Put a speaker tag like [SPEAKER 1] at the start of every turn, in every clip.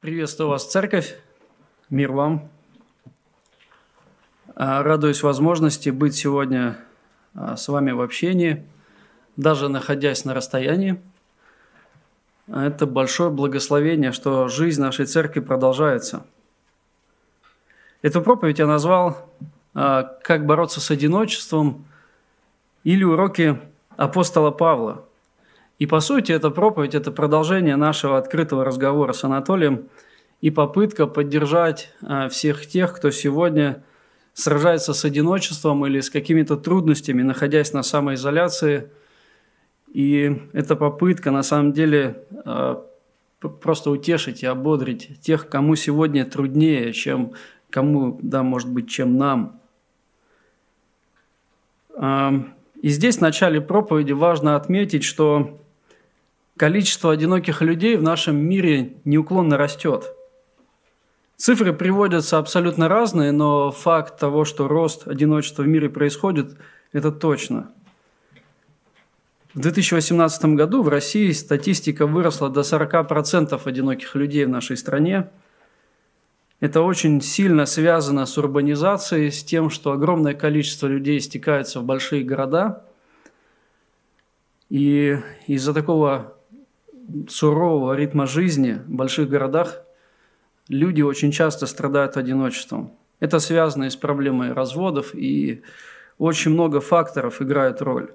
[SPEAKER 1] Приветствую вас, церковь. Мир вам. А, радуюсь возможности быть сегодня а, с вами в общении, даже находясь на расстоянии. Это большое благословение, что жизнь нашей церкви продолжается. Эту проповедь я назвал а, «Как бороться с одиночеством» или «Уроки апостола Павла». И по сути эта проповедь – это продолжение нашего открытого разговора с Анатолием и попытка поддержать а, всех тех, кто сегодня сражается с одиночеством или с какими-то трудностями, находясь на самоизоляции. И эта попытка на самом деле а, просто утешить и ободрить тех, кому сегодня труднее, чем кому, да, может быть, чем нам. А, и здесь в начале проповеди важно отметить, что количество одиноких людей в нашем мире неуклонно растет. Цифры приводятся абсолютно разные, но факт того, что рост одиночества в мире происходит, это точно. В 2018 году в России статистика выросла до 40% одиноких людей в нашей стране. Это очень сильно связано с урбанизацией, с тем, что огромное количество людей стекается в большие города. И из-за такого сурового ритма жизни в больших городах люди очень часто страдают одиночеством. Это связано и с проблемой разводов, и очень много факторов играет роль.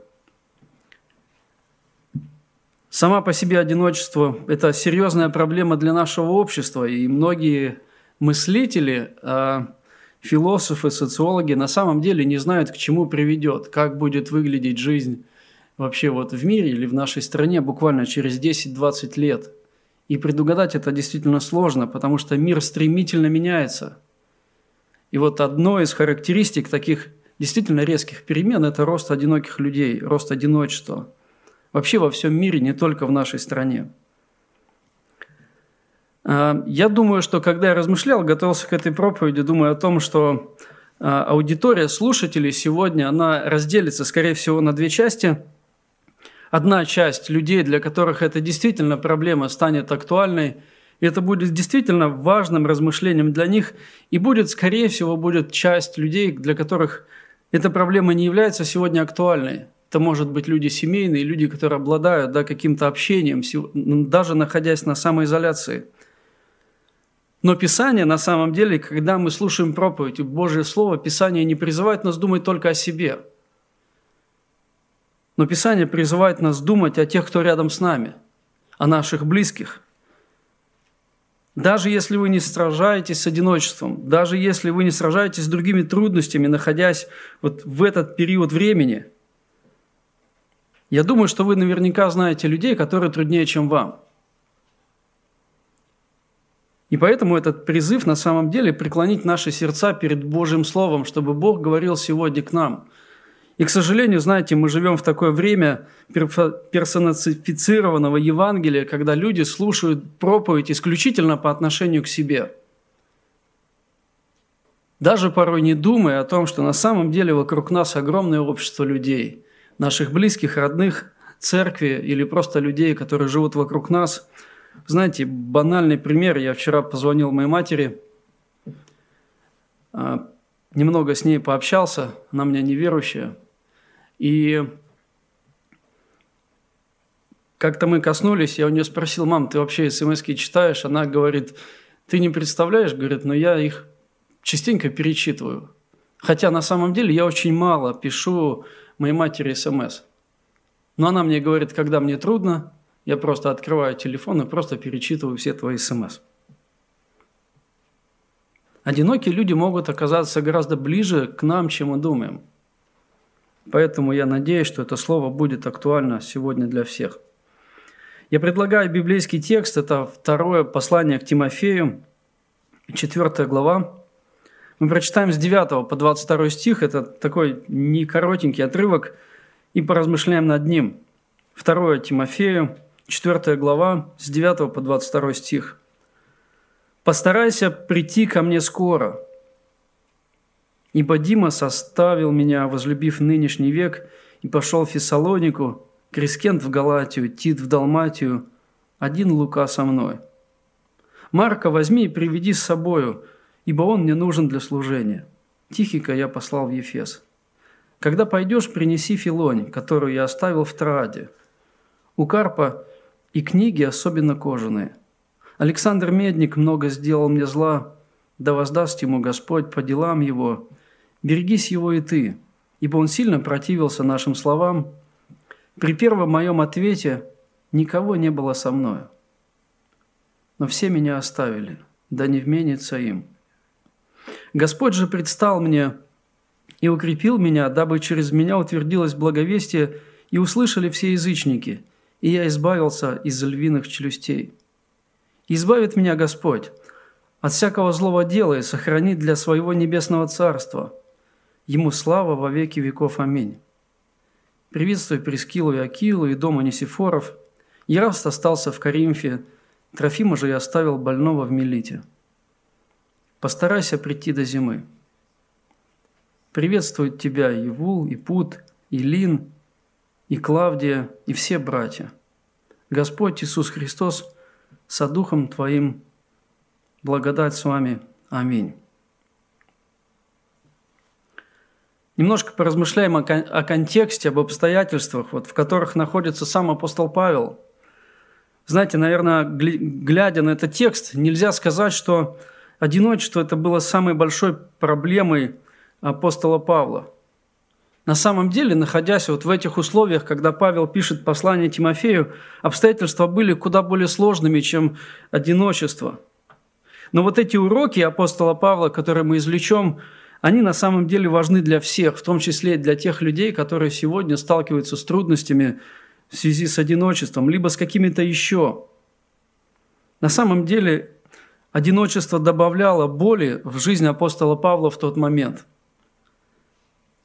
[SPEAKER 1] Сама по себе одиночество – это серьезная проблема для нашего общества, и многие мыслители, а, философы, социологи на самом деле не знают, к чему приведет, как будет выглядеть жизнь вообще вот в мире или в нашей стране буквально через 10-20 лет. И предугадать это действительно сложно, потому что мир стремительно меняется. И вот одной из характеристик таких действительно резких перемен – это рост одиноких людей, рост одиночества. Вообще во всем мире, не только в нашей стране. А, я думаю, что когда я размышлял, готовился к этой проповеди, думаю о том, что а, аудитория слушателей сегодня, она разделится, скорее всего, на две части – одна часть людей, для которых это действительно проблема станет актуальной, и это будет действительно важным размышлением для них, и будет, скорее всего, будет часть людей, для которых эта проблема не является сегодня актуальной. Это может быть люди семейные, люди, которые обладают да, каким-то общением, даже находясь на самоизоляции. Но Писание на самом деле, когда мы слушаем проповедь, Божье Слово, Писание не призывает нас думать только о себе – но Писание призывает нас думать о тех, кто рядом с нами, о наших близких. Даже если вы не сражаетесь с одиночеством, даже если вы не сражаетесь с другими трудностями, находясь вот в этот период времени, я думаю, что вы наверняка знаете людей, которые труднее, чем вам. И поэтому этот призыв на самом деле преклонить наши сердца перед Божьим Словом, чтобы Бог говорил сегодня к нам – и, к сожалению, знаете, мы живем в такое время персонифицированного Евангелия, когда люди слушают проповедь исключительно по отношению к себе. Даже порой не думая о том, что на самом деле вокруг нас огромное общество людей, наших близких, родных, церкви или просто людей, которые живут вокруг нас. Знаете, банальный пример. Я вчера позвонил моей матери, а, немного с ней пообщался, она меня неверующая – и как-то мы коснулись, я у нее спросил, мам, ты вообще смс читаешь? Она говорит, ты не представляешь, говорит, но я их частенько перечитываю. Хотя на самом деле я очень мало пишу моей матери смс. Но она мне говорит, когда мне трудно, я просто открываю телефон и просто перечитываю все твои смс. Одинокие люди могут оказаться гораздо ближе к нам, чем мы думаем – Поэтому я надеюсь, что это слово будет актуально сегодня для всех. Я предлагаю библейский текст, это второе послание к Тимофею, 4 глава. Мы прочитаем с 9 по 22 стих, это такой не коротенький отрывок, и поразмышляем над ним. 2 Тимофею, 4 глава, с 9 по 22 стих. «Постарайся прийти ко мне скоро, Ибо Дима составил меня, возлюбив нынешний век, и пошел в Фессалонику, Крискент в Галатию, Тит в Далматию, один Лука со мной. Марка возьми и приведи с собою, ибо он мне нужен для служения. Тихика я послал в Ефес. Когда пойдешь, принеси филонь, которую я оставил в Трааде. У Карпа и книги, особенно кожаные. Александр Медник много сделал мне зла, да воздаст ему Господь по делам его. Берегись его и ты, ибо он сильно противился нашим словам. При первом моем ответе никого не было со мною. Но все меня оставили, да не вменится им. Господь же предстал мне и укрепил меня, дабы через меня утвердилось благовестие, и услышали все язычники, и я избавился из львиных челюстей. Избавит меня Господь от всякого злого дела и сохранит для своего небесного царства. Ему слава во веки веков. Аминь. Приветствую Прескилу и Акилу и дома Несифоров. Яраст остался в Каримфе, Трофима же я оставил больного в Мелите. Постарайся прийти до зимы. Приветствуют тебя и Вул, и Пут, и Лин, и Клавдия, и все братья. Господь Иисус Христос со Духом Твоим, благодать с вами. Аминь. Немножко поразмышляем о, о контексте, об обстоятельствах, вот, в которых находится сам апостол Павел. Знаете, наверное, глядя на этот текст, нельзя сказать, что одиночество это было самой большой проблемой апостола Павла. На самом деле, находясь вот в этих условиях, когда Павел пишет послание Тимофею, обстоятельства были куда более сложными, чем одиночество. Но вот эти уроки апостола Павла, которые мы извлечем, они на самом деле важны для всех, в том числе для тех людей, которые сегодня сталкиваются с трудностями в связи с одиночеством, либо с какими-то еще. На самом деле, одиночество добавляло боли в жизнь апостола Павла в тот момент –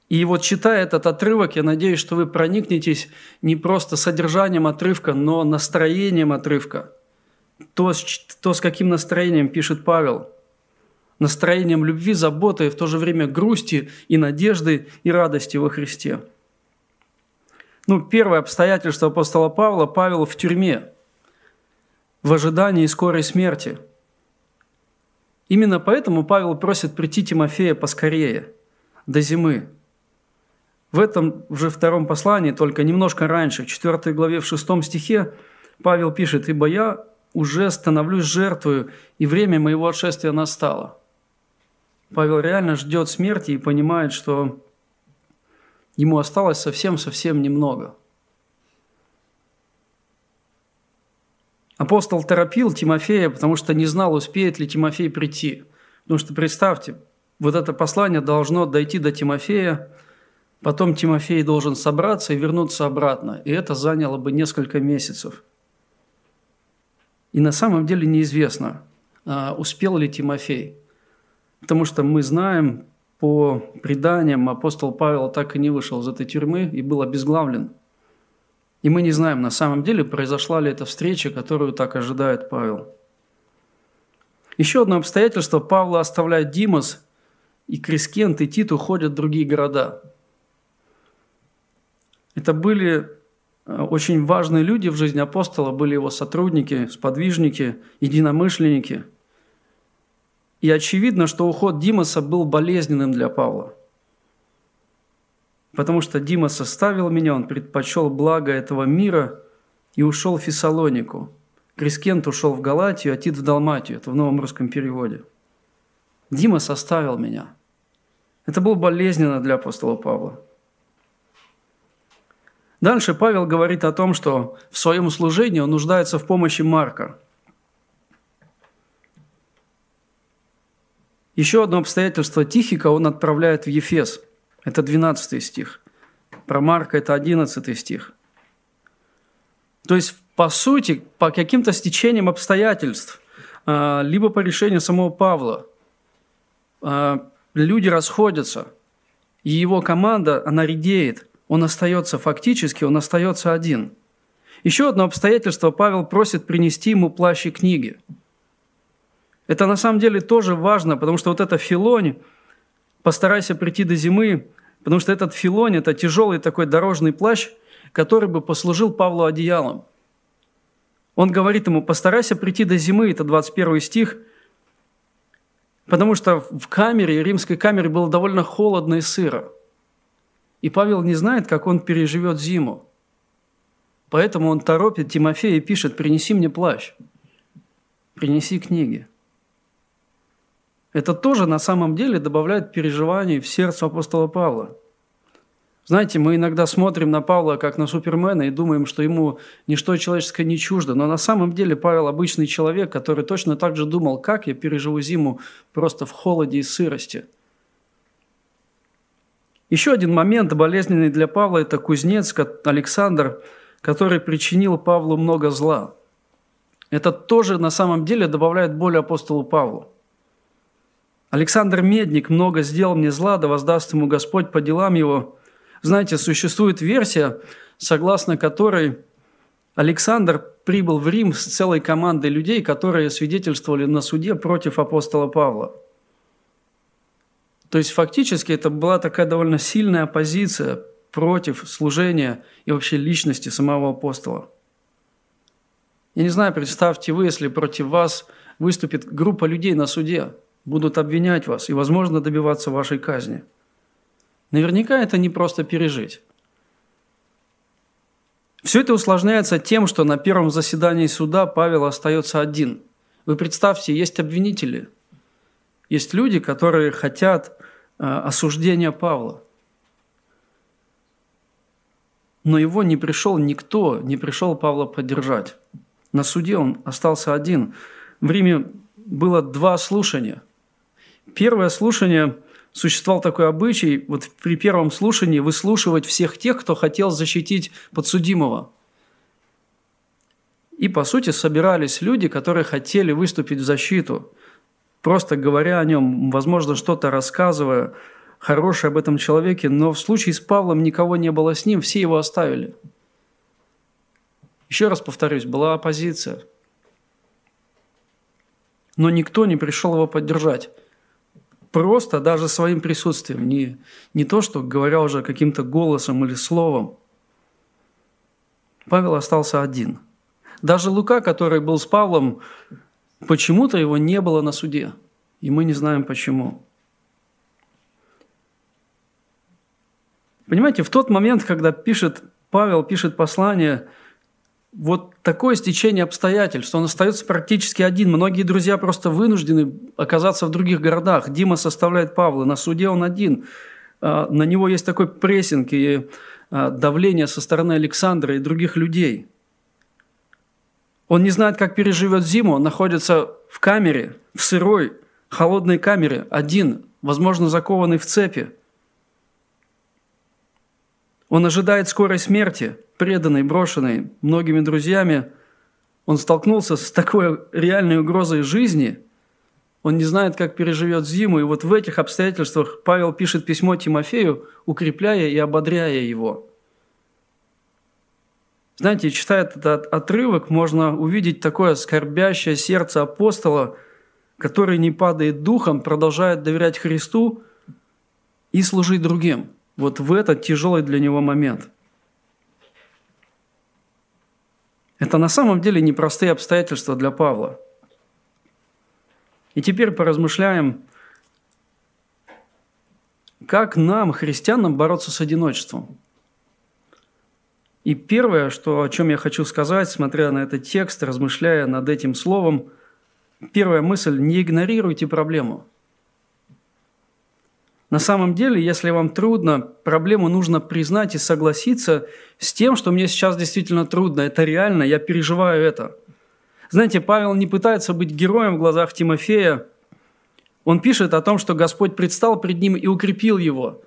[SPEAKER 1] и вот читая этот отрывок, я надеюсь, что вы проникнетесь не просто содержанием отрывка, но настроением отрывка. То, то с каким настроением пишет Павел. Настроением любви, заботы, и в то же время грусти и надежды и радости во Христе. Ну, первое обстоятельство апостола Павла – Павел в тюрьме, в ожидании скорой смерти. Именно поэтому Павел просит прийти Тимофея поскорее, до зимы – в этом же втором послании, только немножко раньше, в 4 главе, в 6 стихе, Павел пишет, «Ибо я уже становлюсь жертвою, и время моего отшествия настало». Павел реально ждет смерти и понимает, что ему осталось совсем-совсем немного. Апостол торопил Тимофея, потому что не знал, успеет ли Тимофей прийти. Потому что представьте, вот это послание должно дойти до Тимофея – Потом Тимофей должен собраться и вернуться обратно, и это заняло бы несколько месяцев. И на самом деле неизвестно, а, успел ли Тимофей. Потому что мы знаем по преданиям, апостол Павел так и не вышел из этой тюрьмы и был обезглавлен. И мы не знаем, на самом деле, произошла ли эта встреча, которую так ожидает Павел. Еще одно обстоятельство. Павла оставляет Димас, и Крискент, и Тит уходят в другие города – это были э, очень важные люди в жизни апостола, были его сотрудники, сподвижники, единомышленники. И очевидно, что уход Димаса был болезненным для Павла. Потому что Димас оставил меня, он предпочел благо этого мира и ушел в Фессалонику. Крискент ушел в Галатию, а Тит в Далматию. Это в новом русском переводе. Димас оставил меня. Это было болезненно для апостола Павла. Дальше Павел говорит о том, что в своем служении он нуждается в помощи Марка. Еще одно обстоятельство Тихика он отправляет в Ефес. Это 12 стих. Про Марка это 11 стих. То есть, по сути, по каким-то стечениям обстоятельств, а, либо по решению самого Павла, а, люди расходятся, и его команда, она редеет – он остается фактически, он остается один. Еще одно обстоятельство Павел просит принести ему плащ и книги. Это на самом деле тоже важно, потому что вот это филонь, постарайся прийти до зимы, потому что этот филонь – это тяжелый такой дорожный плащ, который бы послужил Павлу одеялом. Он говорит ему, постарайся прийти до зимы, это 21 стих, потому что в камере, римской камере было довольно холодно и сыро. И Павел не знает, как он переживет зиму. Поэтому он торопит Тимофея и пишет, принеси мне плащ, принеси книги. Это тоже на самом деле добавляет переживаний в сердце апостола Павла. Знаете, мы иногда смотрим на Павла как на супермена и думаем, что ему ничто человеческое не чуждо. Но на самом деле Павел обычный человек, который точно так же думал, как я переживу зиму просто в холоде и сырости. Еще один момент болезненный для Павла – это кузнец Александр, который причинил Павлу много зла. Это тоже на самом деле добавляет боль апостолу Павлу. Александр Медник много сделал мне зла, да воздаст ему Господь по делам его. Знаете, существует версия, согласно которой Александр прибыл в Рим с целой командой людей, которые свидетельствовали на суде против апостола Павла. То есть фактически это была такая довольно сильная оппозиция против служения и вообще личности самого апостола. Я не знаю, представьте вы, если против вас выступит группа людей на суде – будут обвинять вас и, возможно, добиваться вашей казни. Наверняка это не просто пережить. Все это усложняется тем, что на первом заседании суда Павел остается один. Вы представьте, есть обвинители, есть люди, которые хотят э, осуждения Павла. Но его не пришел никто, не пришел Павла поддержать. На суде он остался один. В Риме было два слушания – Первое слушание существовал такой обычай, вот при первом слушании выслушивать всех тех, кто хотел защитить подсудимого. И, по сути, собирались люди, которые хотели выступить в защиту, просто говоря о нем, возможно, что-то рассказывая, хорошее об этом человеке, но в случае с Павлом никого не было с ним, все его оставили. Еще раз повторюсь, была оппозиция. Но никто не пришел его поддержать просто даже своим присутствием, не, не то, что говоря уже каким-то голосом или словом. Павел остался один. Даже Лука, который был с Павлом, почему-то его не было на суде. И мы не знаем почему. Понимаете, в тот момент, когда пишет, Павел пишет послание – вот такое стечение обстоятельств, он остается практически один. Многие друзья просто вынуждены оказаться в других городах. Дима составляет Павла, на суде он один. А, на него есть такой прессинг и а, давление со стороны Александра и других людей. Он не знает, как переживет зиму, он находится в камере, в сырой, холодной камере, один, возможно, закованный в цепи. Он ожидает скорой смерти – преданный, брошенный многими друзьями, он столкнулся с такой реальной угрозой жизни, он не знает, как переживет зиму, и вот в этих обстоятельствах Павел пишет письмо Тимофею, укрепляя и ободряя его. Знаете, читая этот отрывок, можно увидеть такое скорбящее сердце апостола, который не падает духом, продолжает доверять Христу и служить другим. Вот в этот тяжелый для него момент – Это на самом деле непростые обстоятельства для Павла. И теперь поразмышляем, как нам, христианам, бороться с одиночеством. И первое, что, о чем я хочу сказать, смотря на этот текст, размышляя над этим словом, первая мысль – не игнорируйте проблему – на самом деле, если вам трудно, проблему нужно признать и согласиться с тем, что мне сейчас действительно трудно. Это реально, я переживаю это. Знаете, Павел не пытается быть героем в глазах Тимофея. Он пишет о том, что Господь предстал пред ним и укрепил его.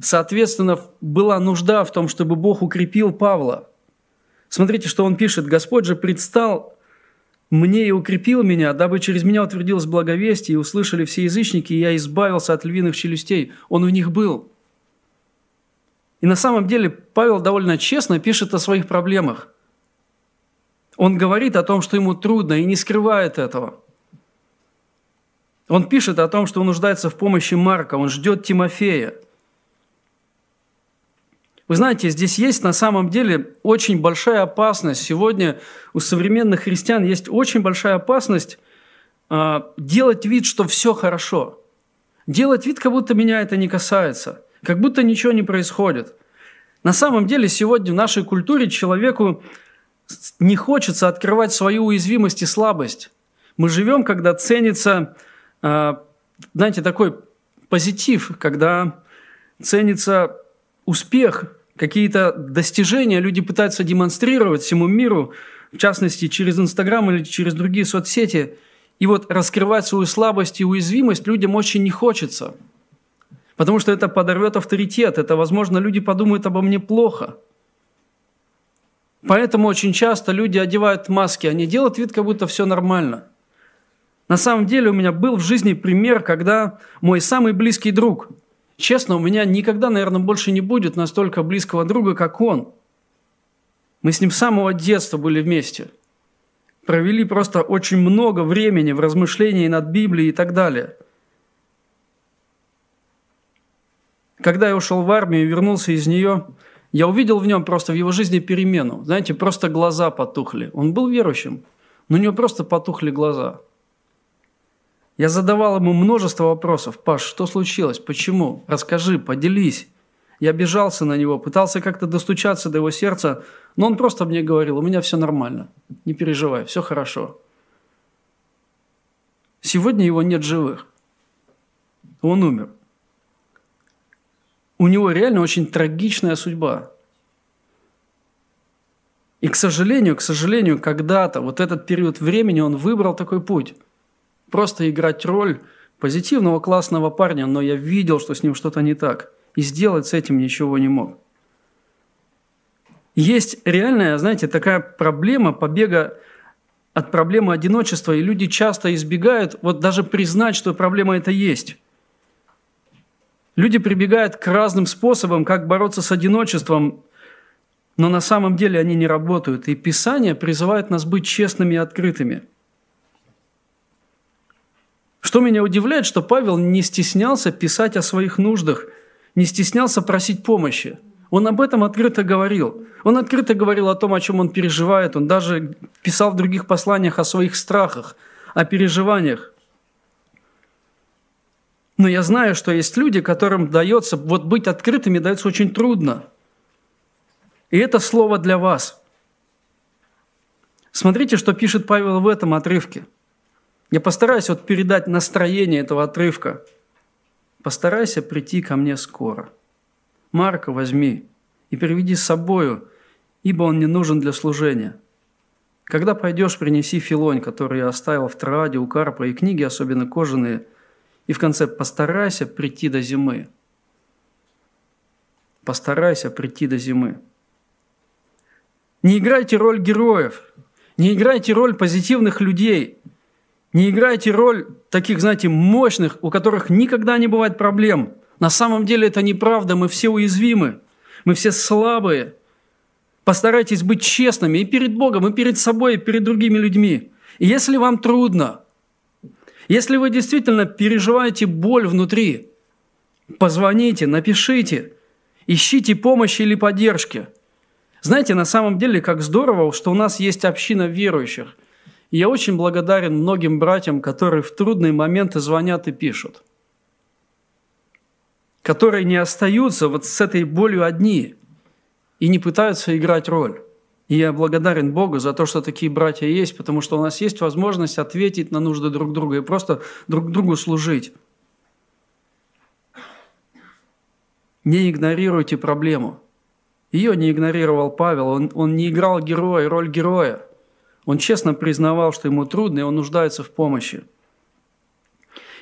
[SPEAKER 1] Соответственно, была нужда в том, чтобы Бог укрепил Павла. Смотрите, что он пишет. Господь же предстал мне и укрепил меня, дабы через меня утвердилось благовестие, и услышали все язычники, и я избавился от львиных челюстей. Он в них был. И на самом деле Павел довольно честно пишет о своих проблемах. Он говорит о том, что ему трудно, и не скрывает этого. Он пишет о том, что он нуждается в помощи Марка, он ждет Тимофея. Вы знаете, здесь есть на самом деле очень большая опасность. Сегодня у современных христиан есть очень большая опасность э, делать вид, что все хорошо. Делать вид, как будто меня это не касается, как будто ничего не происходит. На самом деле сегодня в нашей культуре человеку не хочется открывать свою уязвимость и слабость. Мы живем, когда ценится, э, знаете, такой позитив, когда ценится успех, какие-то достижения люди пытаются демонстрировать всему миру, в частности, через Инстаграм или через другие соцсети. И вот раскрывать свою слабость и уязвимость людям очень не хочется. Потому что это подорвет авторитет, это, возможно, люди подумают обо мне плохо. Поэтому очень часто люди одевают маски, они делают вид, как будто все нормально. На самом деле у меня был в жизни пример, когда мой самый близкий друг – Честно, у меня никогда, наверное, больше не будет настолько близкого друга, как он. Мы с ним с самого детства были вместе. Провели просто очень много времени в размышлении над Библией и так далее. Когда я ушел в армию и вернулся из нее, я увидел в нем просто в его жизни перемену. Знаете, просто глаза потухли. Он был верующим, но у него просто потухли глаза – я задавал ему множество вопросов. «Паш, что случилось? Почему? Расскажи, поделись». Я обижался на него, пытался как-то достучаться до его сердца, но он просто мне говорил, у меня все нормально, не переживай, все хорошо. Сегодня его нет живых. Он умер. У него реально очень трагичная судьба. И, к сожалению, к сожалению, когда-то, вот этот период времени, он выбрал такой путь – просто играть роль позитивного классного парня, но я видел, что с ним что-то не так. И сделать с этим ничего не мог. Есть реальная, знаете, такая проблема побега от проблемы одиночества, и люди часто избегают вот даже признать, что проблема это есть. Люди прибегают к разным способам, как бороться с одиночеством, но на самом деле они не работают. И Писание призывает нас быть честными и открытыми – что меня удивляет, что Павел не стеснялся писать о своих нуждах, не стеснялся просить помощи. Он об этом открыто говорил. Он открыто говорил о том, о чем он переживает. Он даже писал в других посланиях о своих страхах, о переживаниях. Но я знаю, что есть люди, которым дается, вот быть открытыми дается очень трудно. И это слово для вас. Смотрите, что пишет Павел в этом отрывке – я постараюсь вот передать настроение этого отрывка. Постарайся прийти ко мне скоро. Марка возьми и приведи с собою, ибо он не нужен для служения. Когда пойдешь, принеси филонь, который я оставил в Троаде у Карпа, и книги, особенно кожаные, и в конце постарайся прийти до зимы. Постарайся прийти до зимы. Не играйте роль героев, не играйте роль позитивных людей – не играйте роль таких, знаете, мощных, у которых никогда не бывает проблем. На самом деле это неправда, мы все уязвимы, мы все слабые. Постарайтесь быть честными и перед Богом, и перед собой, и перед другими людьми. И если вам трудно, если вы действительно переживаете боль внутри, позвоните, напишите, ищите помощи или поддержки. Знаете, на самом деле, как здорово, что у нас есть община верующих – и я очень благодарен многим братьям, которые в трудные моменты звонят и пишут. Которые не остаются вот с этой болью одни и не пытаются играть роль. И я благодарен Богу за то, что такие братья есть, потому что у нас есть возможность ответить на нужды друг друга и просто друг другу служить. Не игнорируйте проблему. Ее не игнорировал Павел, он, он не играл героя, роль героя – он честно признавал, что ему трудно, и он нуждается в помощи.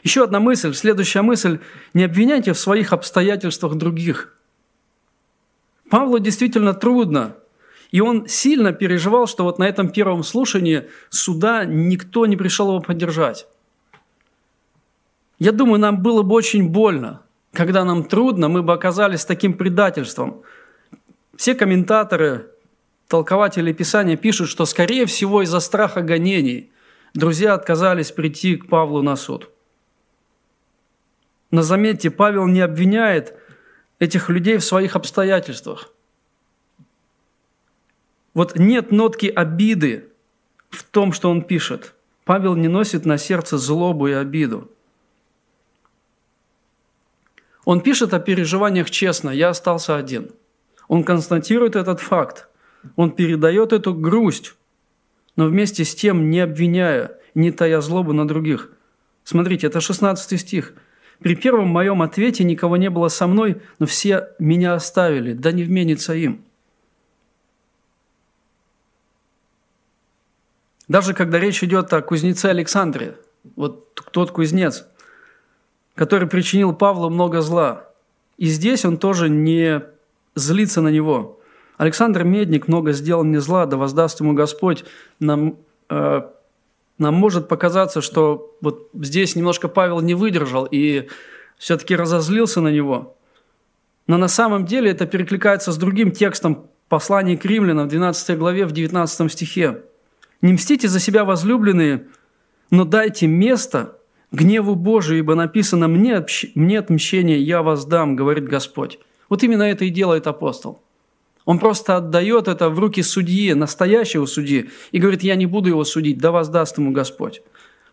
[SPEAKER 1] Еще одна мысль, следующая мысль. Не обвиняйте в своих обстоятельствах других. Павлу действительно трудно. И он сильно переживал, что вот на этом первом слушании суда никто не пришел его поддержать. Я думаю, нам было бы очень больно, когда нам трудно, мы бы оказались таким предательством. Все комментаторы толкователи Писания пишут, что, скорее всего, из-за страха гонений друзья отказались прийти к Павлу на суд. Но заметьте, Павел не обвиняет этих людей в своих обстоятельствах. Вот нет нотки обиды в том, что он пишет. Павел не носит на сердце злобу и обиду. Он пишет о переживаниях честно. Я остался один. Он констатирует этот факт. Он передает эту грусть, но вместе с тем не обвиняя, не тая злобу на других. Смотрите, это 16 стих. «При первом моем ответе никого не было со мной, но все меня оставили, да не вменится им». Даже когда речь идет о кузнеце Александре, вот тот кузнец, который причинил Павлу много зла, и здесь он тоже не злится на него. Александр Медник много сделал мне зла, да воздаст ему Господь. Нам, э, нам может показаться, что вот здесь немножко Павел не выдержал и все-таки разозлился на него. Но на самом деле это перекликается с другим текстом послания к римлянам в 12 главе, в 19 стихе. Не мстите за себя, возлюбленные, но дайте место гневу Божию, ибо написано «мне, мне отмщение я воздам», говорит Господь. Вот именно это и делает апостол. Он просто отдает это в руки судьи, настоящего судьи, и говорит, я не буду его судить, да воздаст ему Господь.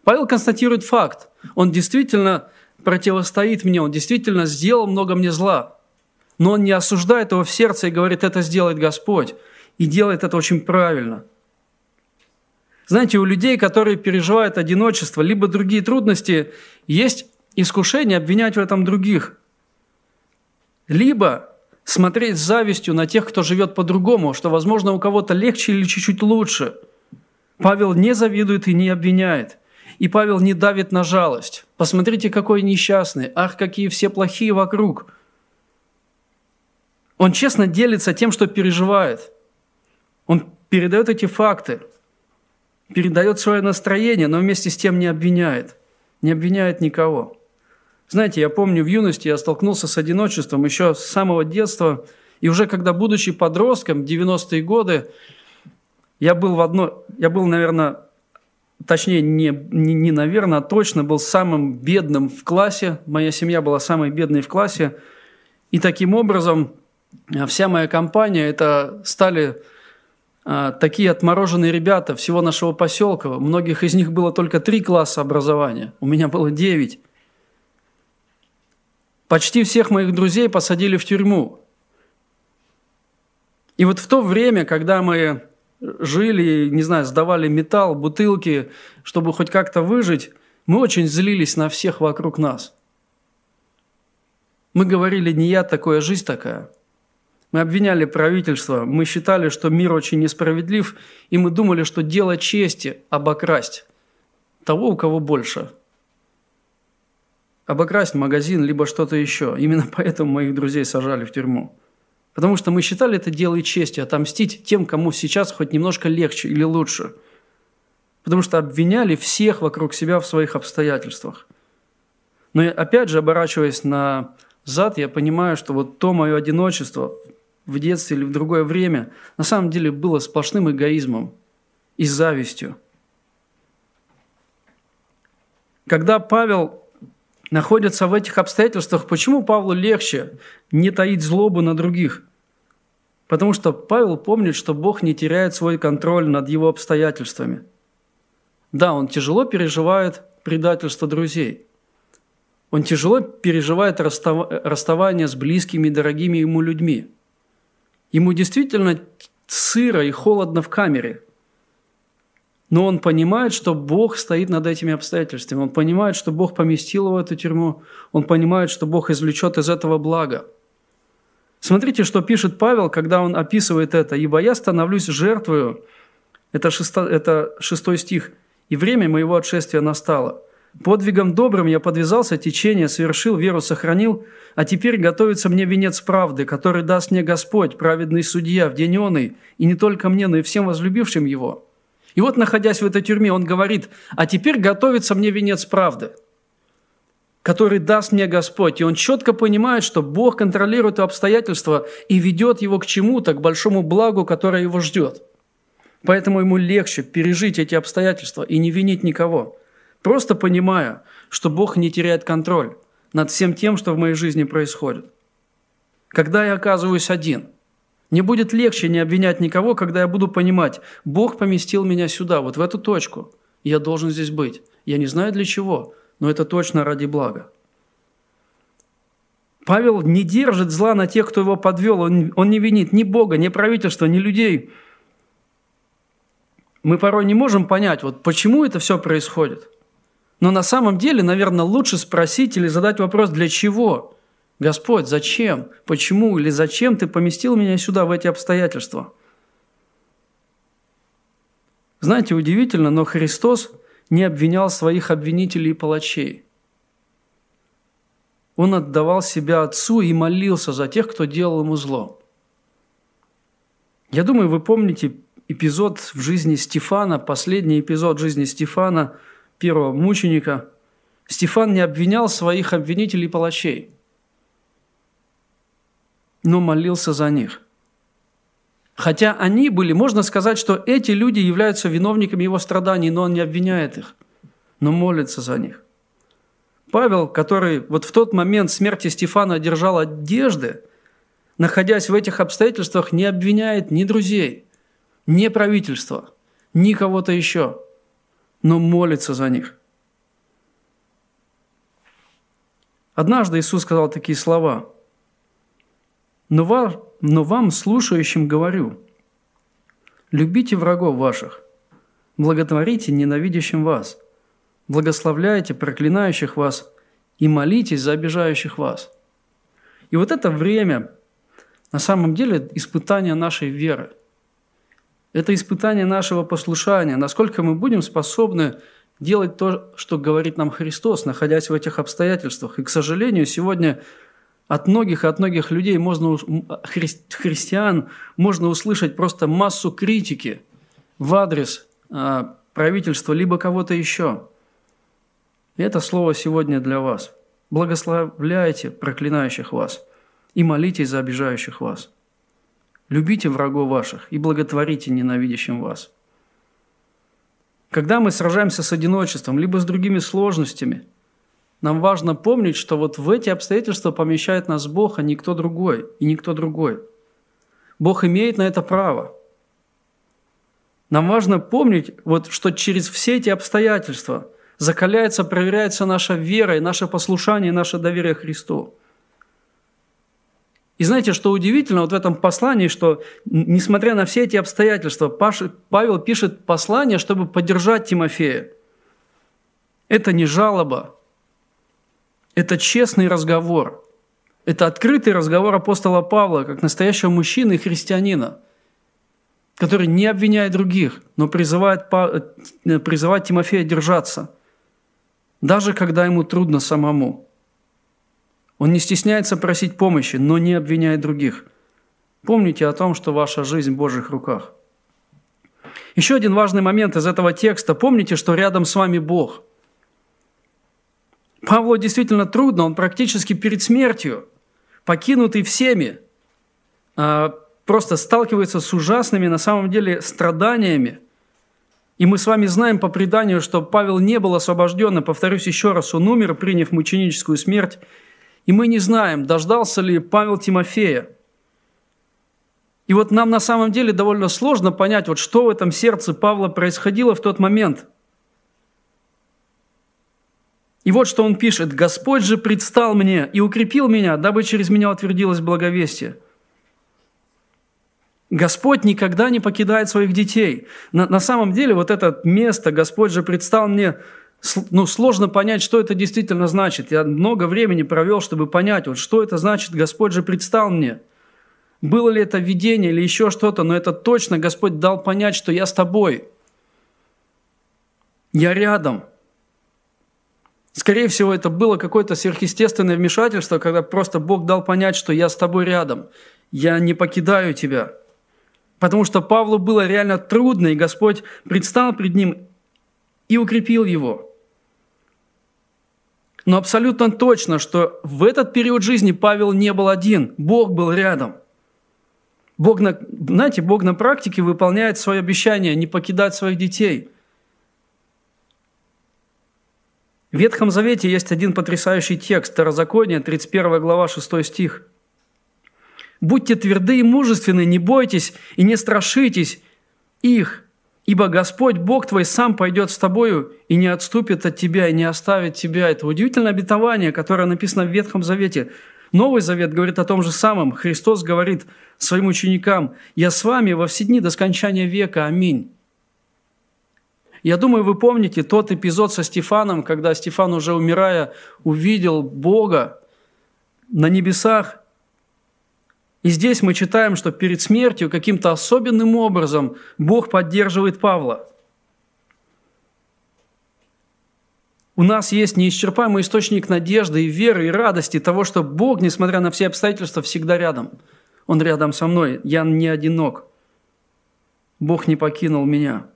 [SPEAKER 1] Павел констатирует факт. Он действительно противостоит мне, он действительно сделал много мне зла. Но он не осуждает его в сердце и говорит, это сделает Господь. И делает это очень правильно – знаете, у людей, которые переживают одиночество, либо другие трудности, есть искушение обвинять в этом других. Либо смотреть с завистью на тех, кто живет по-другому, что, возможно, у кого-то легче или чуть-чуть лучше. Павел не завидует и не обвиняет. И Павел не давит на жалость. Посмотрите, какой несчастный. Ах, какие все плохие вокруг. Он честно делится тем, что переживает. Он передает эти факты – передает свое настроение, но вместе с тем не обвиняет. Не обвиняет никого. Знаете, я помню, в юности я столкнулся с одиночеством еще с самого детства. И уже когда, будучи подростком, 90-е годы, я был в одно, я был, наверное, точнее, не, не, не наверное, а точно был самым бедным в классе. Моя семья была самой бедной в классе. И таким образом вся моя компания, это стали а, такие отмороженные ребята всего нашего поселка. Многих из них было только три класса образования. У меня было девять. Почти всех моих друзей посадили в тюрьму. И вот в то время, когда мы жили, не знаю, сдавали металл, бутылки, чтобы хоть как-то выжить, мы очень злились на всех вокруг нас. Мы говорили, не я такой, а жизнь такая. Мы обвиняли правительство, мы считали, что мир очень несправедлив, и мы думали, что дело чести – обокрасть того, у кого больше. Обокрасть магазин, либо что-то еще. Именно поэтому моих друзей сажали в тюрьму. Потому что мы считали это дело чести – отомстить тем, кому сейчас хоть немножко легче или лучше. Потому что обвиняли всех вокруг себя в своих обстоятельствах. Но опять же, оборачиваясь назад, я понимаю, что вот то мое одиночество, в детстве или в другое время, на самом деле было сплошным эгоизмом и завистью. Когда Павел находится в этих обстоятельствах, почему Павлу легче не таить злобу на других? Потому что Павел помнит, что Бог не теряет свой контроль над его обстоятельствами. Да, он тяжело переживает предательство друзей. Он тяжело переживает расставание с близкими и дорогими ему людьми – Ему действительно сыро и холодно в камере. Но он понимает, что Бог стоит над этими обстоятельствами. Он понимает, что Бог поместил его в эту тюрьму. Он понимает, что Бог извлечет из этого блага. Смотрите, что пишет Павел, когда он описывает это. «Ибо я становлюсь жертвою». Это, шесто, это шестой стих. «И время моего отшествия настало». Подвигом добрым я подвязался течение, совершил, веру сохранил, а теперь готовится мне венец правды, который даст мне Господь, праведный судья, в день и не только мне, но и всем возлюбившим его. И вот, находясь в этой тюрьме, он говорит, а теперь готовится мне венец правды, который даст мне Господь. И он четко понимает, что Бог контролирует обстоятельства и ведет его к чему-то, к большому благу, которое его ждет. Поэтому ему легче пережить эти обстоятельства и не винить никого – Просто понимая, что Бог не теряет контроль над всем тем, что в моей жизни происходит. Когда я оказываюсь один, Мне будет легче не обвинять никого, когда я буду понимать, Бог поместил меня сюда, вот в эту точку. Я должен здесь быть. Я не знаю для чего, но это точно ради блага. Павел не держит зла на тех, кто его подвел. Он, он не винит ни Бога, ни правительства, ни людей. Мы порой не можем понять, вот почему это все происходит. Но на самом деле, наверное, лучше спросить или задать вопрос, для чего? Господь, зачем? Почему или зачем ты поместил меня сюда, в эти обстоятельства? Знаете, удивительно, но Христос не обвинял своих обвинителей и палачей – он отдавал себя Отцу и молился за тех, кто делал ему зло. Я думаю, вы помните эпизод в жизни Стефана, последний эпизод жизни Стефана, первого мученика. Стефан не обвинял своих обвинителей и палачей, но молился за них. Хотя они были, можно сказать, что эти люди являются виновниками его страданий, но он не обвиняет их, но молится за них. Павел, который вот в тот момент смерти Стефана держал одежды, находясь в этих обстоятельствах, не обвиняет ни друзей, ни правительства, ни кого-то еще, но молится за них. Однажды Иисус сказал такие слова. «Но вам, но вам слушающим, говорю, любите врагов ваших, благотворите ненавидящим вас – благословляйте проклинающих вас и молитесь за обижающих вас. И вот это время, на самом деле, испытание нашей веры. Это испытание нашего послушания, насколько мы будем способны делать то, что говорит нам Христос, находясь в этих обстоятельствах. И, к сожалению, сегодня от многих и от многих людей, можно, хри, христиан, можно услышать просто массу критики в адрес а, правительства, либо кого-то еще – это слово сегодня для вас. Благословляйте проклинающих вас и молитесь за обижающих вас. Любите врагов ваших и благотворите ненавидящим вас. Когда мы сражаемся с одиночеством, либо с другими сложностями, нам важно помнить, что вот в эти обстоятельства помещает нас Бог, а никто другой, и никто другой. Бог имеет на это право. Нам важно помнить, вот, что через все эти обстоятельства – закаляется, проверяется наша вера и наше послушание, и наше доверие Христу. И знаете, что удивительно вот в этом послании, что несмотря на все эти обстоятельства, Павел пишет послание, чтобы поддержать Тимофея. Это не жалоба, это честный разговор. Это открытый разговор апостола Павла, как настоящего мужчины и христианина, который не обвиняет других, но призывает, э, призывает Тимофея держаться – даже когда ему трудно самому. Он не стесняется просить помощи, но не обвиняет других. Помните о том, что ваша жизнь в Божьих руках. Еще один важный момент из этого текста. Помните, что рядом с вами Бог. Павлу действительно трудно, он практически перед смертью, покинутый всеми, а, просто сталкивается с ужасными на самом деле страданиями – и мы с вами знаем по преданию, что Павел не был освобожден, и повторюсь еще раз, он умер, приняв мученическую смерть. И мы не знаем, дождался ли Павел Тимофея. И вот нам на самом деле довольно сложно понять, вот что в этом сердце Павла происходило в тот момент. И вот что он пишет. «Господь же предстал мне и укрепил меня, дабы через меня утвердилось благовестие». Господь никогда не покидает своих детей. На, на самом деле вот это место Господь же предстал мне, ну, сложно понять, что это действительно значит. Я много времени провел, чтобы понять, вот что это значит, Господь же предстал мне. Было ли это видение или еще что-то, но это точно Господь дал понять, что я с тобой. Я рядом. Скорее всего, это было какое-то сверхъестественное вмешательство, когда просто Бог дал понять, что я с тобой рядом. Я не покидаю тебя. Потому что Павлу было реально трудно, и Господь предстал пред ним и укрепил его. Но абсолютно точно, что в этот период жизни Павел не был один, Бог был рядом. Бог на, знаете, Бог на практике выполняет свое обещание не покидать своих детей. В Ветхом Завете есть один потрясающий текст, Второзаконие, 31 глава, 6 стих. Будьте тверды и мужественны, не бойтесь и не страшитесь их, ибо Господь Бог твой сам пойдет с тобою и не отступит от тебя, и не оставит тебя». Это удивительное обетование, которое написано в Ветхом Завете. Новый Завет говорит о том же самом. Христос говорит своим ученикам, «Я с вами во все дни до скончания века. Аминь». Я думаю, вы помните тот эпизод со Стефаном, когда Стефан, уже умирая, увидел Бога на небесах. И здесь мы читаем, что перед смертью каким-то особенным образом Бог поддерживает Павла. У нас есть неисчерпаемый источник надежды и веры, и радости того, что Бог, несмотря на все обстоятельства, всегда рядом. Он рядом со мной, я не одинок. Бог не покинул меня.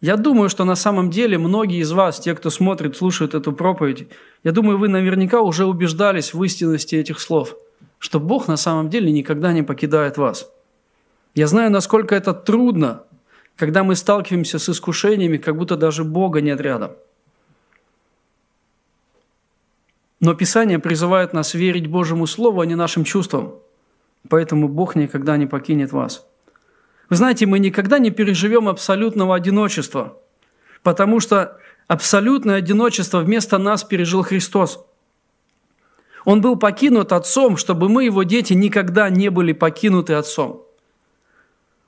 [SPEAKER 1] Я думаю, что на самом деле многие из вас, те, кто смотрит, слушает эту проповедь, я думаю, вы наверняка уже убеждались в истинности этих слов, что Бог на самом деле никогда не покидает вас. Я знаю, насколько это трудно, когда мы сталкиваемся с искушениями, как будто даже Бога нет рядом. Но Писание призывает нас верить Божьему Слову, а не нашим чувствам. Поэтому Бог никогда не покинет вас – вы знаете, мы никогда не переживем абсолютного одиночества, потому что абсолютное одиночество вместо нас пережил Христос. Он был покинут Отцом, чтобы мы, Его дети, никогда не были покинуты Отцом.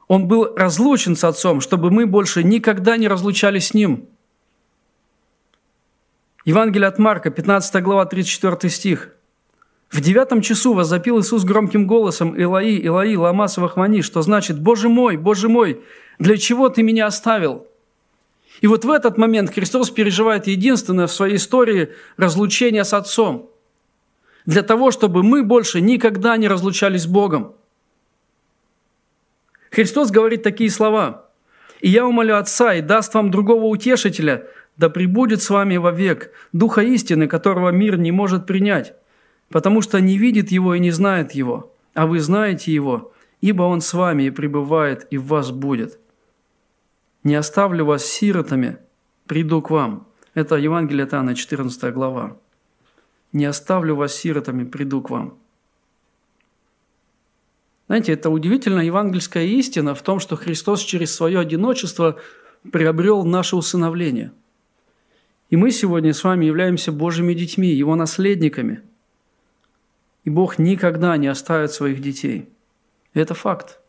[SPEAKER 1] Он был разлучен с Отцом, чтобы мы больше никогда не разлучались с Ним. Евангелие от Марка, 15 глава, 34 стих – в девятом часу возопил Иисус громким голосом «Илаи, Илаи, лама свахмани», что значит «Боже мой, Боже мой, для чего Ты меня оставил?» И вот в этот момент Христос переживает единственное в своей истории разлучение с Отцом. Для того, чтобы мы больше никогда не разлучались с Богом. Христос говорит такие слова. «И я умолю Отца, и даст вам другого утешителя, да пребудет с вами вовек, Духа истины, которого мир не может принять, потому что не видит его и не знает его, а вы знаете его, ибо он с вами и пребывает, и в вас будет. Не оставлю вас сиротами, приду к вам». Это Евангелие от Иоанна, 14 глава. «Не оставлю вас сиротами, приду к вам». Знаете, это удивительная евангельская истина в том, что Христос через свое одиночество приобрел наше усыновление. И мы сегодня с вами являемся Божьими детьми, Его наследниками – и Бог никогда не оставит своих детей. Это факт.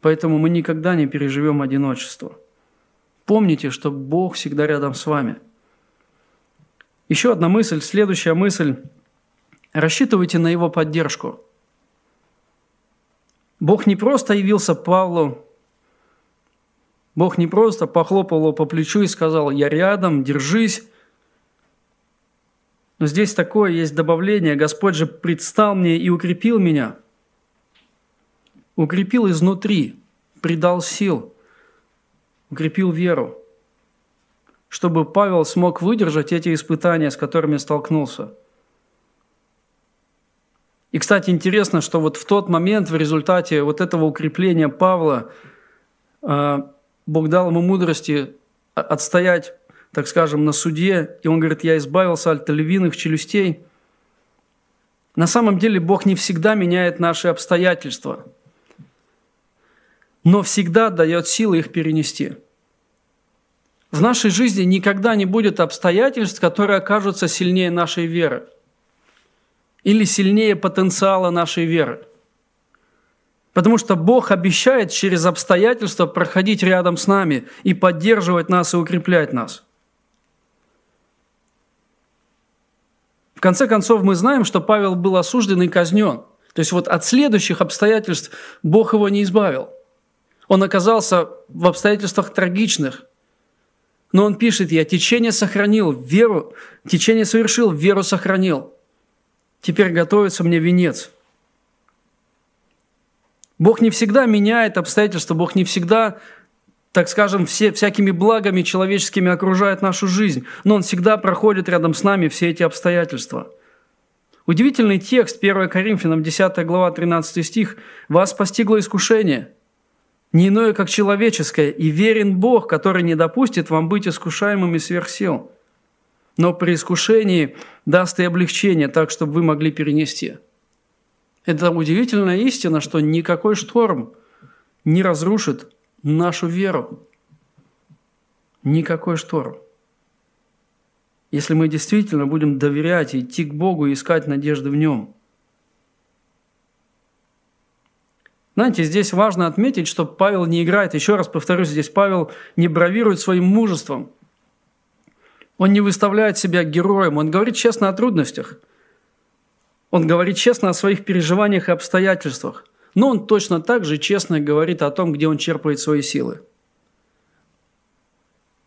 [SPEAKER 1] Поэтому мы никогда не переживем одиночество. Помните, что Бог всегда рядом с вами. Еще одна мысль, следующая мысль. Рассчитывайте на Его поддержку. Бог не просто явился Павлу, Бог не просто похлопал его по плечу и сказал, я рядом, держись, но здесь такое есть добавление. Господь же предстал мне и укрепил меня. Укрепил изнутри, придал сил, укрепил веру, чтобы Павел смог выдержать эти испытания, с которыми столкнулся. И, кстати, интересно, что вот в тот момент, в результате вот этого укрепления Павла, а, Бог дал ему мудрости отстоять так скажем, на суде, и он говорит, я избавился от львиных челюстей. На самом деле Бог не всегда меняет наши обстоятельства, но всегда дает силы их перенести. В нашей жизни никогда не будет обстоятельств, которые окажутся сильнее нашей веры или сильнее потенциала нашей веры. Потому что Бог обещает через обстоятельства проходить рядом с нами и поддерживать нас и укреплять нас – В конце концов, мы знаем, что Павел был осужден и казнен. То есть вот от следующих обстоятельств Бог его не избавил. Он оказался в обстоятельствах трагичных. Но он пишет, я течение сохранил, веру, течение совершил, веру сохранил. Теперь готовится мне венец. Бог не всегда меняет обстоятельства, Бог не всегда так скажем, все, всякими благами человеческими окружает нашу жизнь, но Он всегда проходит рядом с нами все эти обстоятельства. Удивительный текст 1 Коринфянам 10 глава 13 стих «Вас постигло искушение, не иное, как человеческое, и верен Бог, который не допустит вам быть искушаемыми сверх сил, но при искушении даст и облегчение так, чтобы вы могли перенести». Это удивительная истина, что никакой шторм не разрушит нашу веру. Никакой шторм. Если мы действительно будем доверять, идти к Богу и искать надежды в Нем. Знаете, здесь важно отметить, что Павел не играет, еще раз повторюсь, здесь Павел не бравирует своим мужеством. Он не выставляет себя героем, он говорит честно о трудностях. Он говорит честно о своих переживаниях и обстоятельствах. Но он точно так же честно говорит о том, где он черпает свои силы.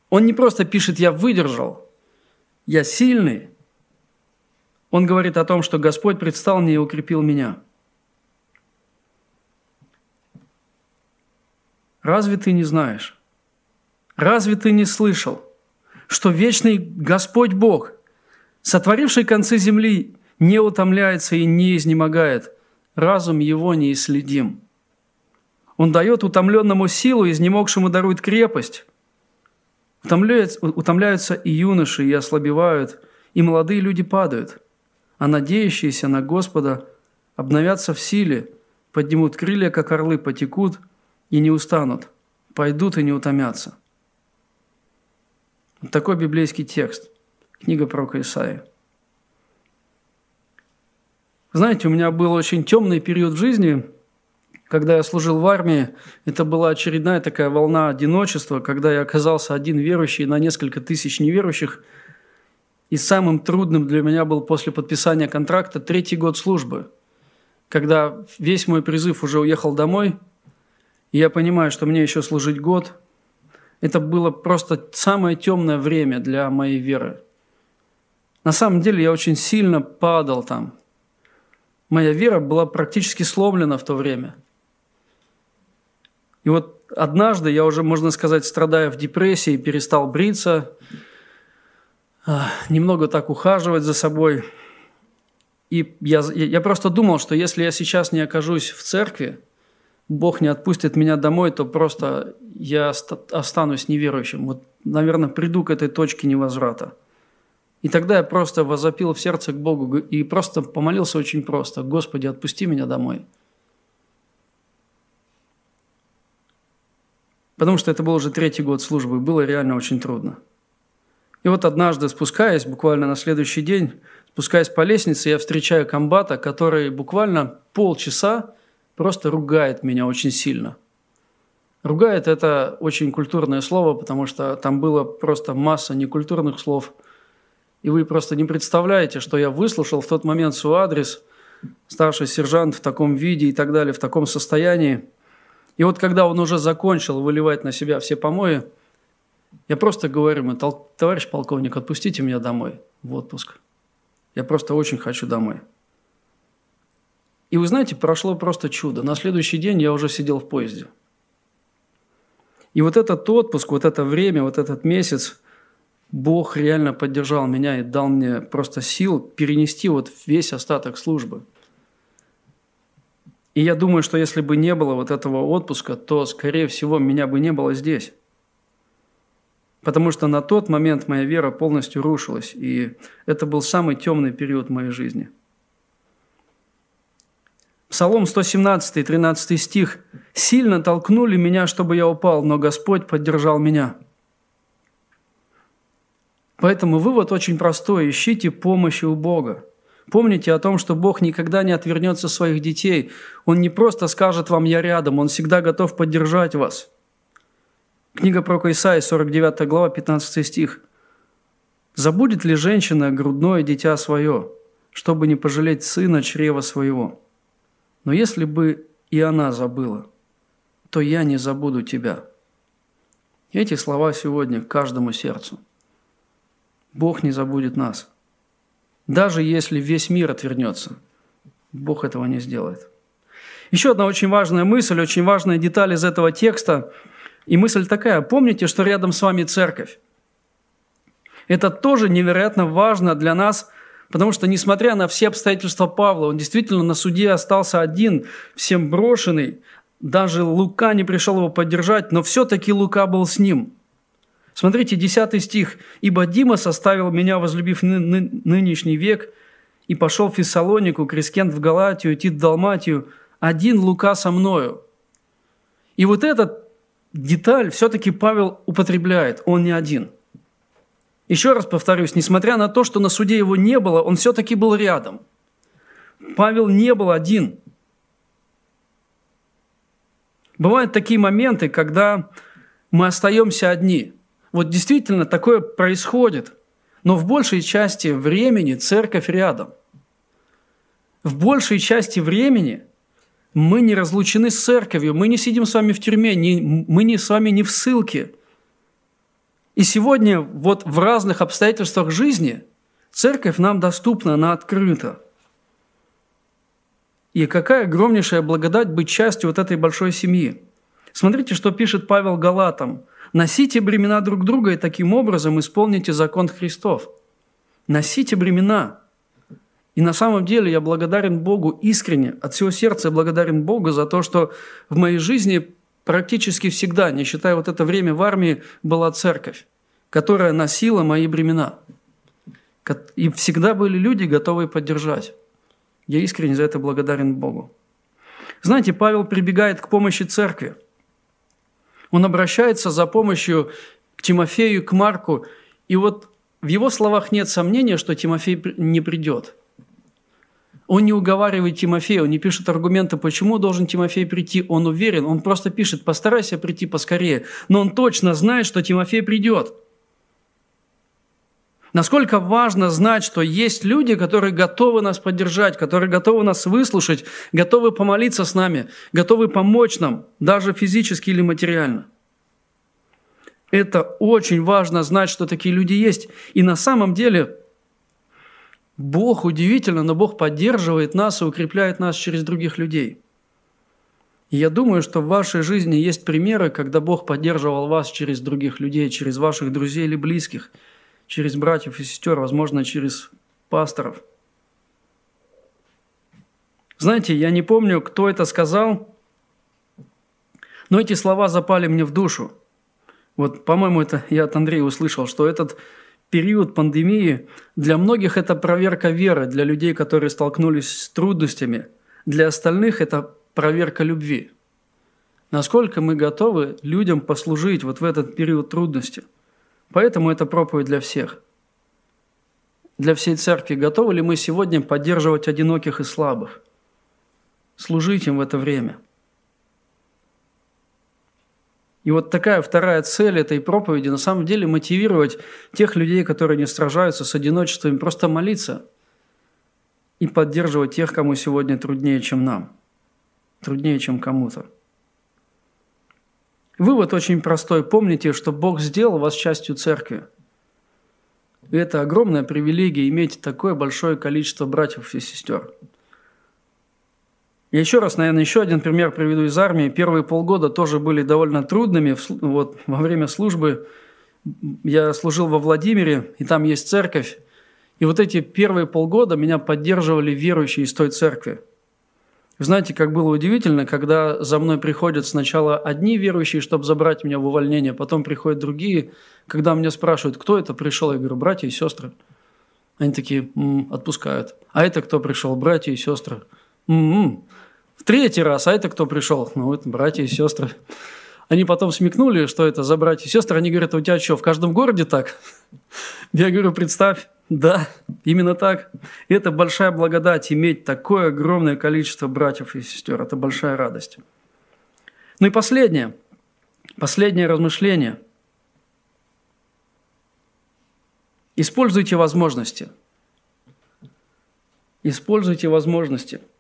[SPEAKER 1] Он не просто пишет «я выдержал», «я сильный». Он говорит о том, что Господь предстал мне и укрепил меня. Разве ты не знаешь? Разве ты не слышал, что вечный Господь Бог, сотворивший концы земли, не утомляется и не изнемогает – разум его неисследим. Он дает утомленному силу, изнемогшему дарует крепость. Утомляются, утомляются и юноши, и ослабевают, и молодые люди падают, а надеющиеся на Господа обновятся в силе, поднимут крылья, как орлы, потекут и не устанут, пойдут и не утомятся. Вот такой библейский текст. Книга пророка Исаии. Знаете, у меня был очень темный период в жизни, когда я служил в армии. Это была очередная такая волна одиночества, когда я оказался один верующий на несколько тысяч неверующих. И самым трудным для меня был после подписания контракта третий год службы, когда весь мой призыв уже уехал домой, и я понимаю, что мне еще служить год. Это было просто самое темное время для моей веры. На самом деле я очень сильно падал там, моя вера была практически сломлена в то время. И вот однажды я уже, можно сказать, страдая в депрессии, перестал бриться, а, немного так ухаживать за собой. И я, я просто думал, что если я сейчас не окажусь в церкви, Бог не отпустит меня домой, то просто я останусь неверующим. Вот, наверное, приду к этой точке невозврата. И тогда я просто возопил в сердце к Богу и просто помолился очень просто. Господи, отпусти меня домой. Потому что это был уже третий год службы, было реально очень трудно. И вот однажды, спускаясь, буквально на следующий день, спускаясь по лестнице, я встречаю комбата, который буквально полчаса просто ругает меня очень сильно. Ругает – это очень культурное слово, потому что там было просто масса некультурных слов – и вы просто не представляете, что я выслушал в тот момент свой адрес, старший сержант в таком виде и так далее, в таком состоянии. И вот когда он уже закончил выливать на себя все помои, я просто говорю ему, товарищ полковник, отпустите меня домой в отпуск. Я просто очень хочу домой. И вы знаете, прошло просто чудо. На следующий день я уже сидел в поезде. И вот этот отпуск, вот это время, вот этот месяц, Бог реально поддержал меня и дал мне просто сил перенести вот весь остаток службы. И я думаю, что если бы не было вот этого отпуска, то, скорее всего, меня бы не было здесь. Потому что на тот момент моя вера полностью рушилась, и это был самый темный период моей жизни. Псалом 117, 13 стих. «Сильно толкнули меня, чтобы я упал, но Господь поддержал меня». Поэтому вывод очень простой. Ищите помощи у Бога. Помните о том, что Бог никогда не отвернется своих детей. Он не просто скажет вам «я рядом», Он всегда готов поддержать вас. Книга про Исаия, 49 глава, 15 стих. «Забудет ли женщина грудное дитя свое, чтобы не пожалеть сына чрева своего? Но если бы и она забыла, то я не забуду тебя». Эти слова сегодня каждому сердцу – Бог не забудет нас. Даже если весь мир отвернется, Бог этого не сделает. Еще одна очень важная мысль, очень важная деталь из этого текста. И мысль такая, помните, что рядом с вами церковь. Это тоже невероятно важно для нас, потому что, несмотря на все обстоятельства Павла, он действительно на суде остался один, всем брошенный. Даже Лука не пришел его поддержать, но все-таки Лука был с ним – Смотрите, 10 стих. «Ибо Дима составил меня, возлюбив ны- ны- нынешний век, и пошел в Фессалонику, Крескент в Галатию, Тит в Далматию, один Лука со мною. И вот этот деталь все-таки Павел употребляет, он не один. Еще раз повторюсь, несмотря на то, что на суде его не было, он все-таки был рядом. Павел не был один. Бывают такие моменты, когда мы остаемся одни. Вот действительно такое происходит. Но в большей части времени церковь рядом. В большей части времени мы не разлучены с церковью, мы не сидим с вами в тюрьме, не, мы не с вами не в ссылке. И сегодня вот в разных обстоятельствах жизни церковь нам доступна, она открыта. И какая огромнейшая благодать быть частью вот этой большой семьи. Смотрите, что пишет Павел Галатам. «Носите бремена друг друга и таким образом исполните закон Христов». Носите бремена. И на самом деле я благодарен Богу искренне, от всего сердца благодарен Богу за то, что в моей жизни практически всегда, не считая вот это время в армии, была церковь, которая носила мои бремена. И всегда были люди, готовые поддержать. Я искренне за это благодарен Богу. Знаете, Павел прибегает к помощи церкви. Он обращается за помощью к Тимофею, к Марку. И вот в его словах нет сомнения, что Тимофей не придет – он не уговаривает Тимофея, он не пишет аргументы, почему должен Тимофей прийти. Он уверен, он просто пишет, постарайся прийти поскорее. Но он точно знает, что Тимофей придет. Насколько важно знать, что есть люди, которые готовы нас поддержать, которые готовы нас выслушать, готовы помолиться с нами, готовы помочь нам, даже физически или материально. Это очень важно знать, что такие люди есть. И на самом деле Бог удивительно, но Бог поддерживает нас и укрепляет нас через других людей. Я думаю, что в вашей жизни есть примеры, когда Бог поддерживал вас через других людей, через ваших друзей или близких, через братьев и сестер, возможно, через пасторов. Знаете, я не помню, кто это сказал, но эти слова запали мне в душу. Вот, по-моему, это я от Андрея услышал, что этот период пандемии для многих это проверка веры, для людей, которые столкнулись с трудностями. Для остальных это проверка любви. Насколько мы готовы людям послужить вот в этот период трудности. Поэтому это проповедь для всех. Для всей церкви. Готовы ли мы сегодня поддерживать одиноких и слабых? Служить им в это время – и вот такая вторая цель этой проповеди на самом деле мотивировать тех людей, которые не сражаются с одиночеством, просто молиться и поддерживать тех, кому сегодня труднее, чем нам, труднее, чем кому-то. Вывод очень простой. Помните, что Бог сделал вас частью церкви. И это огромная привилегия иметь такое большое количество братьев и сестер – я еще раз, наверное, еще один пример приведу из армии. Первые полгода тоже были довольно трудными. Вот, во время службы я служил во Владимире, и там есть церковь. И вот эти первые полгода меня поддерживали верующие из той церкви. Знаете, как было удивительно, когда за мной приходят сначала одни верующие, чтобы забрать меня в увольнение, потом приходят другие. Когда меня спрашивают, кто это пришел, я говорю, братья и сестры. Они такие, м-м, отпускают. А это кто пришел? Братья и сестры. М-м. В третий раз, а это кто пришел? Ну, вот братья и сестры. Они потом смекнули, что это за братья и сестры. Они говорят, а у тебя что, в каждом городе так? Я говорю, представь, да, именно так. Это большая благодать иметь такое огромное количество братьев и сестер. Это большая радость. Ну и последнее. Последнее размышление. Используйте возможности. Используйте возможности –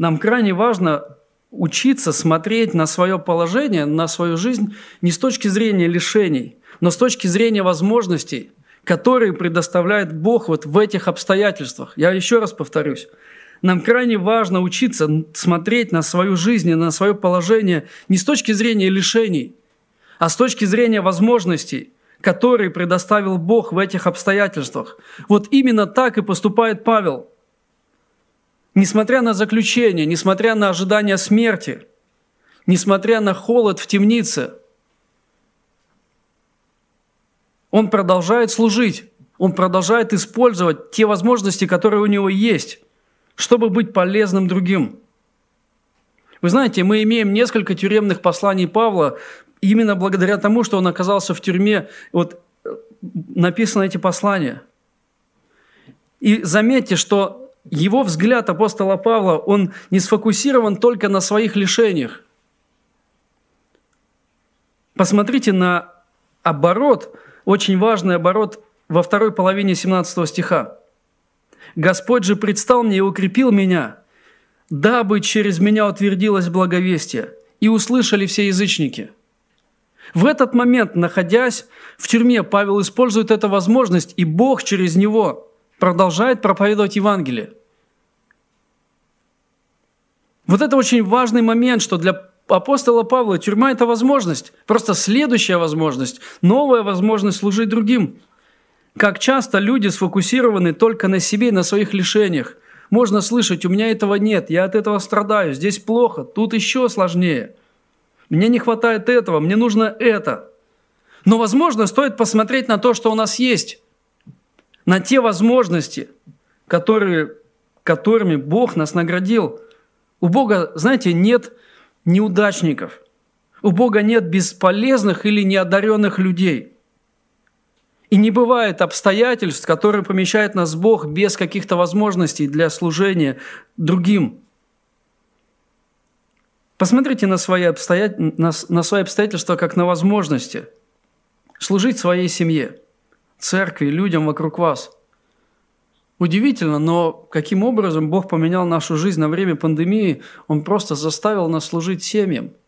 [SPEAKER 1] нам крайне важно учиться смотреть на свое положение, на свою жизнь не с точки зрения лишений, но с точки зрения возможностей, которые предоставляет Бог вот в этих обстоятельствах. Я еще раз повторюсь. Нам крайне важно учиться смотреть на свою жизнь и на свое положение не с точки зрения лишений, а с точки зрения возможностей, которые предоставил Бог в этих обстоятельствах. Вот именно так и поступает Павел – Несмотря на заключение, несмотря на ожидание смерти, несмотря на холод в темнице, он продолжает служить. он продолжает использовать те возможности, которые у него есть, чтобы быть полезным другим. Вы знаете, мы имеем несколько тюремных посланий Павла именно благодаря тому, что он оказался в тюрьме. Вот э, написаны эти послания. И заметьте, что его взгляд апостола Павла, он не сфокусирован только на своих лишениях. Посмотрите на оборот, очень важный оборот во второй половине 17 стиха. «Господь же предстал мне и укрепил меня, дабы через меня утвердилось благовестие, и услышали все язычники». В этот момент, находясь в тюрьме, Павел использует эту возможность, и Бог через него продолжает проповедовать Евангелие. Вот это очень важный момент, что для апостола Павла тюрьма – это возможность, просто следующая возможность, новая возможность служить другим. Как часто люди сфокусированы только на себе, на своих лишениях. Можно слышать, у меня этого нет, я от этого страдаю, здесь плохо, тут еще сложнее. Мне не хватает этого, мне нужно это. Но, возможно, стоит посмотреть на то, что у нас есть, на те возможности, которые, которыми Бог нас наградил. У Бога, знаете, нет неудачников. У Бога нет бесполезных или неодаренных людей. И не бывает обстоятельств, которые помещают нас Бог без каких-то возможностей для служения другим. Посмотрите на свои, обстоят... на, на свои обстоятельства как на возможности служить своей семье, церкви, людям вокруг вас. Удивительно, но каким образом Бог поменял нашу жизнь на время пандемии, Он просто заставил нас служить семьям –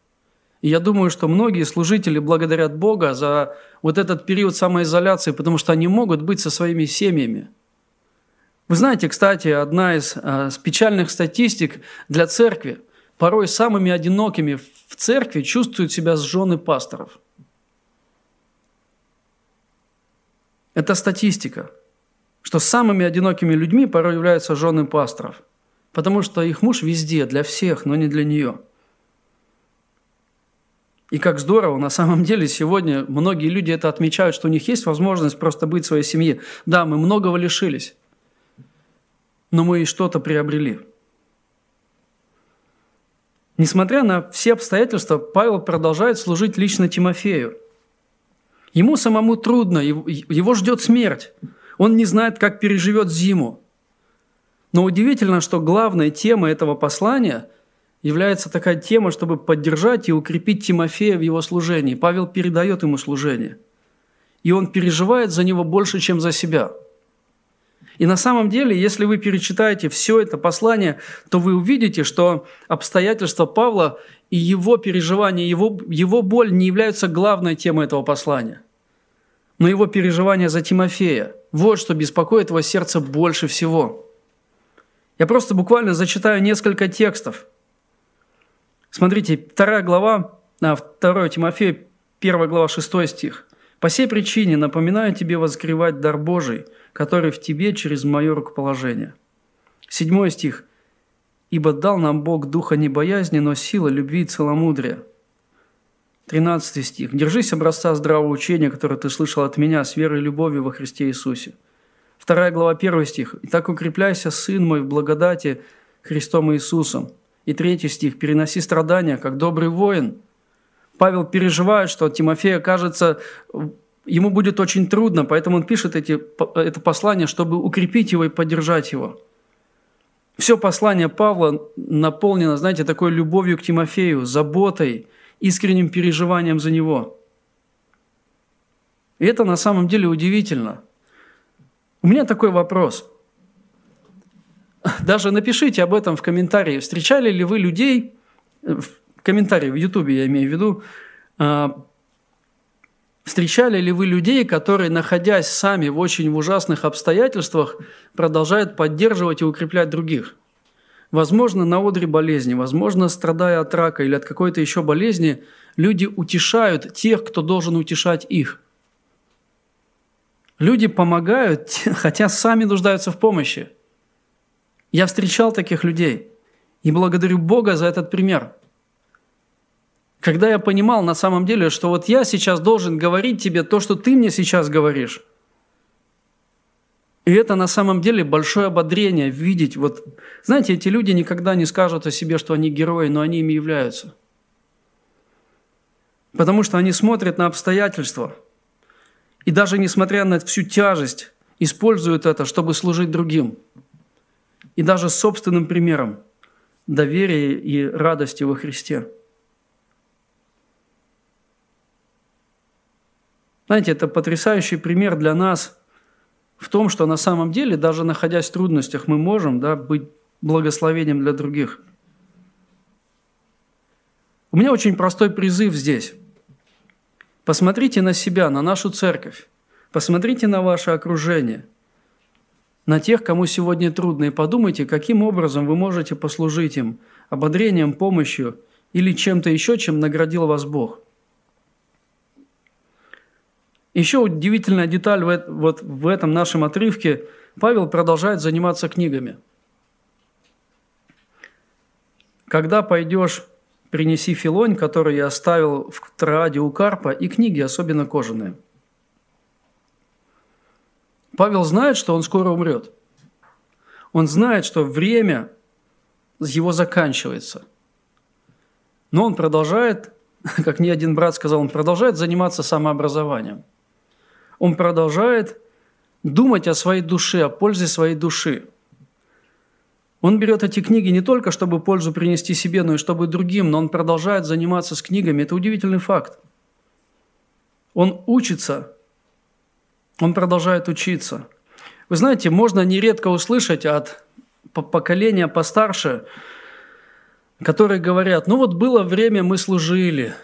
[SPEAKER 1] и я думаю, что многие служители благодарят Бога за вот этот период самоизоляции, потому что они могут быть со своими семьями. Вы знаете, кстати, одна из э, печальных статистик для церкви. Порой самыми одинокими в церкви чувствуют себя жены пасторов. Это статистика, что самыми одинокими людьми порой являются жены пасторов, потому что их муж везде, для всех, но не для нее – и как здорово, на самом деле сегодня многие люди это отмечают, что у них есть возможность просто быть в своей семье. Да, мы многого лишились, но мы и что-то приобрели. Несмотря на все обстоятельства, Павел продолжает служить лично Тимофею. Ему самому трудно, его ждет смерть. Он не знает, как переживет зиму. Но удивительно, что главная тема этого послания – является такая тема, чтобы поддержать и укрепить Тимофея в его служении. Павел передает ему служение. И он переживает за него больше, чем за себя. И на самом деле, если вы перечитаете все это послание, то вы увидите, что обстоятельства Павла и его переживания, его, его боль не являются главной темой этого послания. Но его переживания за Тимофея. Вот что беспокоит его сердце больше всего. Я просто буквально зачитаю несколько текстов – Смотрите, вторая глава, а, 2 Тимофея, 1 глава, 6 стих. «По сей причине напоминаю тебе возгревать дар Божий, который в тебе через мое рукоположение». Седьмой стих. «Ибо дал нам Бог духа не боязни, но силы, любви и целомудрия». 13 стих. «Держись образца здравого учения, которое ты слышал от меня, с верой и любовью во Христе Иисусе». Вторая глава, первый стих. «Итак укрепляйся, Сын мой, в благодати Христом Иисусом». И третий стих. «Переноси страдания, как добрый воин». Павел переживает, что Тимофея, кажется, ему будет очень трудно, поэтому он пишет эти, это послание, чтобы укрепить его и поддержать его. Все послание Павла наполнено, знаете, такой любовью к Тимофею, заботой, искренним переживанием за него. И это на самом деле удивительно. У меня такой вопрос – даже напишите об этом в комментарии. Встречали ли вы людей, в комментарии в Ютубе я имею в виду, а, встречали ли вы людей, которые, находясь сами в очень ужасных обстоятельствах, продолжают поддерживать и укреплять других? Возможно, на одре болезни, возможно, страдая от рака или от какой-то еще болезни, люди утешают тех, кто должен утешать их. Люди помогают, хотя сами нуждаются в помощи – я встречал таких людей и благодарю Бога за этот пример. Когда я понимал на самом деле, что вот я сейчас должен говорить тебе то, что ты мне сейчас говоришь. И это на самом деле большое ободрение видеть. Вот, знаете, эти люди никогда не скажут о себе, что они герои, но они ими являются. Потому что они смотрят на обстоятельства. И даже несмотря на всю тяжесть, используют это, чтобы служить другим. И даже собственным примером доверия и радости во Христе. Знаете, это потрясающий пример для нас в том, что на самом деле, даже находясь в трудностях, мы можем да, быть благословением для других. У меня очень простой призыв здесь. Посмотрите на себя, на нашу церковь. Посмотрите на ваше окружение, на тех, кому сегодня трудно, и подумайте, каким образом вы можете послужить им ободрением, помощью или чем-то еще, чем наградил вас Бог – еще удивительная деталь вот в этом нашем отрывке. Павел продолжает заниматься книгами. Когда пойдешь, принеси филонь, который я оставил в Трааде у Карпа, и книги, особенно кожаные. Павел знает, что он скоро умрет. Он знает, что время его заканчивается. Но он продолжает, как ни один брат сказал, он продолжает заниматься самообразованием – он продолжает думать о своей душе, о пользе своей души. Он берет эти книги не только, чтобы пользу принести себе, но и чтобы другим, но он продолжает заниматься с книгами. Это удивительный факт. Он учится, он продолжает учиться. Вы знаете, можно нередко услышать от поколения постарше, которые говорят, ну вот было время, мы служили,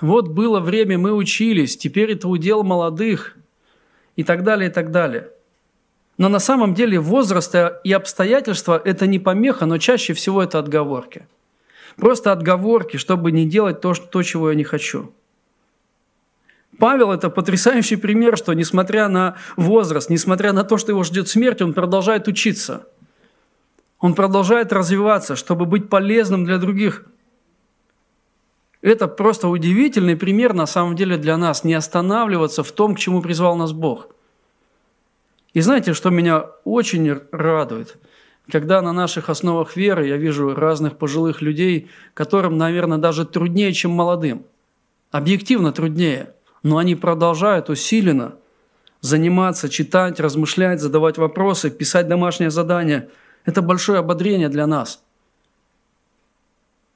[SPEAKER 1] вот было время, мы учились, теперь это удел молодых и так далее, и так далее. Но на самом деле возраст и обстоятельства – это не помеха, но чаще всего это отговорки. Просто отговорки, чтобы не делать то, то чего я не хочу. Павел – это потрясающий пример, что несмотря на возраст, несмотря на то, что его ждет смерть, он продолжает учиться. Он продолжает развиваться, чтобы быть полезным для других. Это просто удивительный пример на самом деле для нас, не останавливаться в том, к чему призвал нас Бог. И знаете, что меня очень радует? Когда на наших основах веры я вижу разных пожилых людей, которым, наверное, даже труднее, чем молодым. Объективно труднее. Но они продолжают усиленно заниматься, читать, размышлять, задавать вопросы, писать домашнее задание. Это большое ободрение для нас.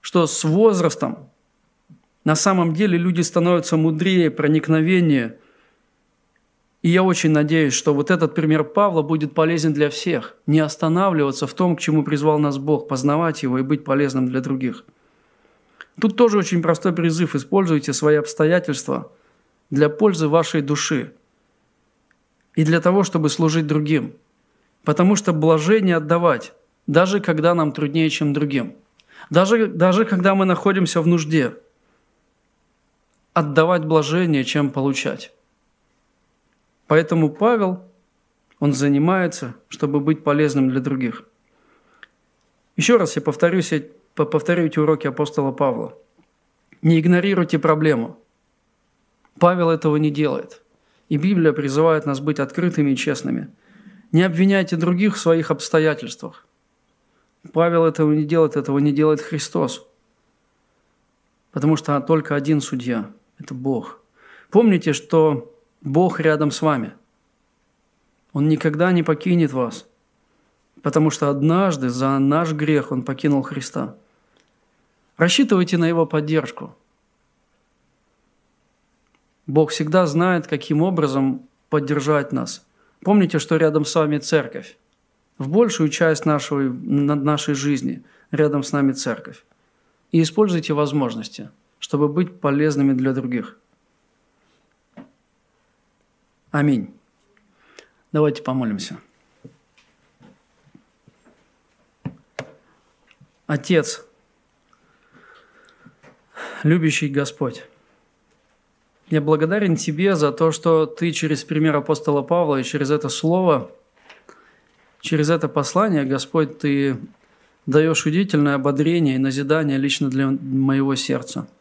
[SPEAKER 1] Что с возрастом на самом деле люди становятся мудрее, проникновеннее. И я очень надеюсь, что вот этот пример Павла будет полезен для всех. Не останавливаться в том, к чему призвал нас Бог, познавать Его и быть полезным для других. Тут тоже очень простой призыв. Используйте свои обстоятельства для пользы вашей души и для того, чтобы служить другим. Потому что блажение отдавать, даже когда нам труднее, чем другим. Даже, даже когда мы находимся в нужде – отдавать блажение, чем получать. Поэтому Павел, он занимается, чтобы быть полезным для других. Еще раз я повторюсь, повторю эти уроки апостола Павла. Не игнорируйте проблему. Павел этого не делает. И Библия призывает нас быть открытыми и честными. Не обвиняйте других в своих обстоятельствах. Павел этого не делает, этого не делает Христос. Потому что только один судья – это Бог. Помните, что Бог рядом с вами. Он никогда не покинет вас, потому что однажды за наш грех Он покинул Христа. Рассчитывайте на Его поддержку. Бог всегда знает, каким образом поддержать нас. Помните, что рядом с вами церковь. В большую часть нашей, нашей жизни рядом с нами церковь. И используйте возможности – чтобы быть полезными для других. Аминь. Давайте помолимся. Отец, любящий Господь, я благодарен Тебе за то, что Ты через пример апостола Павла и через это слово, через это послание, Господь, Ты даешь удивительное ободрение и назидание лично для моего сердца –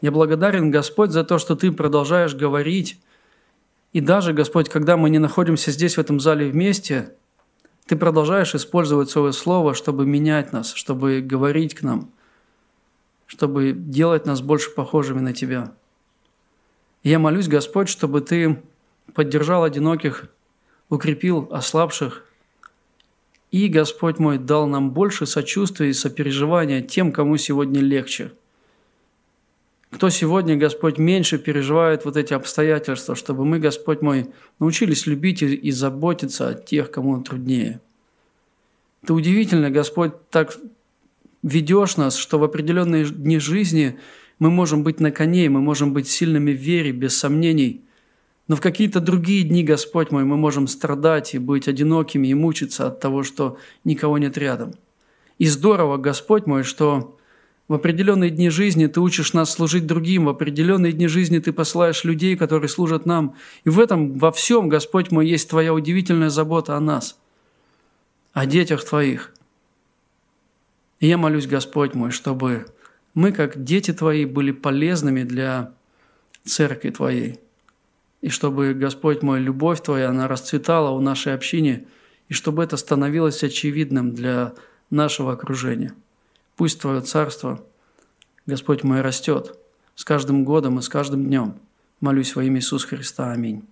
[SPEAKER 1] я благодарен, Господь, за то, что Ты продолжаешь говорить. И даже, Господь, когда мы не находимся здесь, в этом зале вместе, Ты продолжаешь использовать Свое Слово, чтобы менять нас, чтобы говорить к нам, чтобы делать нас больше похожими на Тебя. И я молюсь, Господь, чтобы Ты поддержал одиноких, укрепил ослабших, и, Господь мой, дал нам больше сочувствия и сопереживания тем, кому сегодня легче – кто сегодня, Господь, меньше переживает вот эти обстоятельства, чтобы мы, Господь мой, научились любить и заботиться о тех, кому труднее. Ты удивительно, Господь, так ведешь нас, что в определенные дни жизни мы можем быть на коне, мы можем быть сильными в вере, без сомнений. Но в какие-то другие дни, Господь мой, мы можем страдать и быть одинокими и мучиться от того, что никого нет рядом. И здорово, Господь мой, что в определенные дни жизни ты учишь нас служить другим, в определенные дни жизни ты посылаешь людей, которые служат нам. И в этом, во всем, Господь мой, есть Твоя удивительная забота о нас, о детях Твоих. И я молюсь, Господь мой, чтобы мы, как дети Твои, были полезными для церкви Твоей. И чтобы, Господь мой, любовь Твоя, она расцветала у нашей общине, и чтобы это становилось очевидным для нашего окружения. Пусть Твое Царство, Господь мой, растет с каждым годом и с каждым днем. Молюсь во имя Иисуса Христа. Аминь.